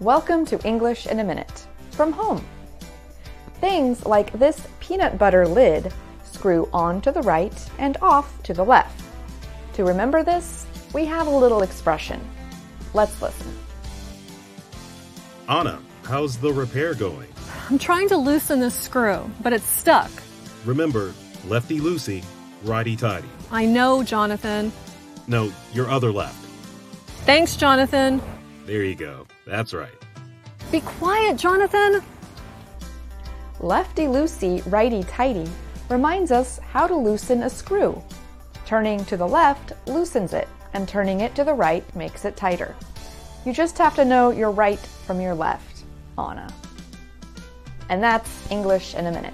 Welcome to English in a Minute from home. Things like this peanut butter lid screw on to the right and off to the left. To remember this, we have a little expression. Let's listen. Anna, how's the repair going? I'm trying to loosen this screw, but it's stuck. Remember, lefty loosey, righty tighty. I know, Jonathan. No, your other left. Thanks, Jonathan. There you go. That's right. Be quiet, Jonathan. Lefty loosey, righty tighty reminds us how to loosen a screw. Turning to the left loosens it, and turning it to the right makes it tighter. You just have to know your right from your left, Anna. And that's English in a minute.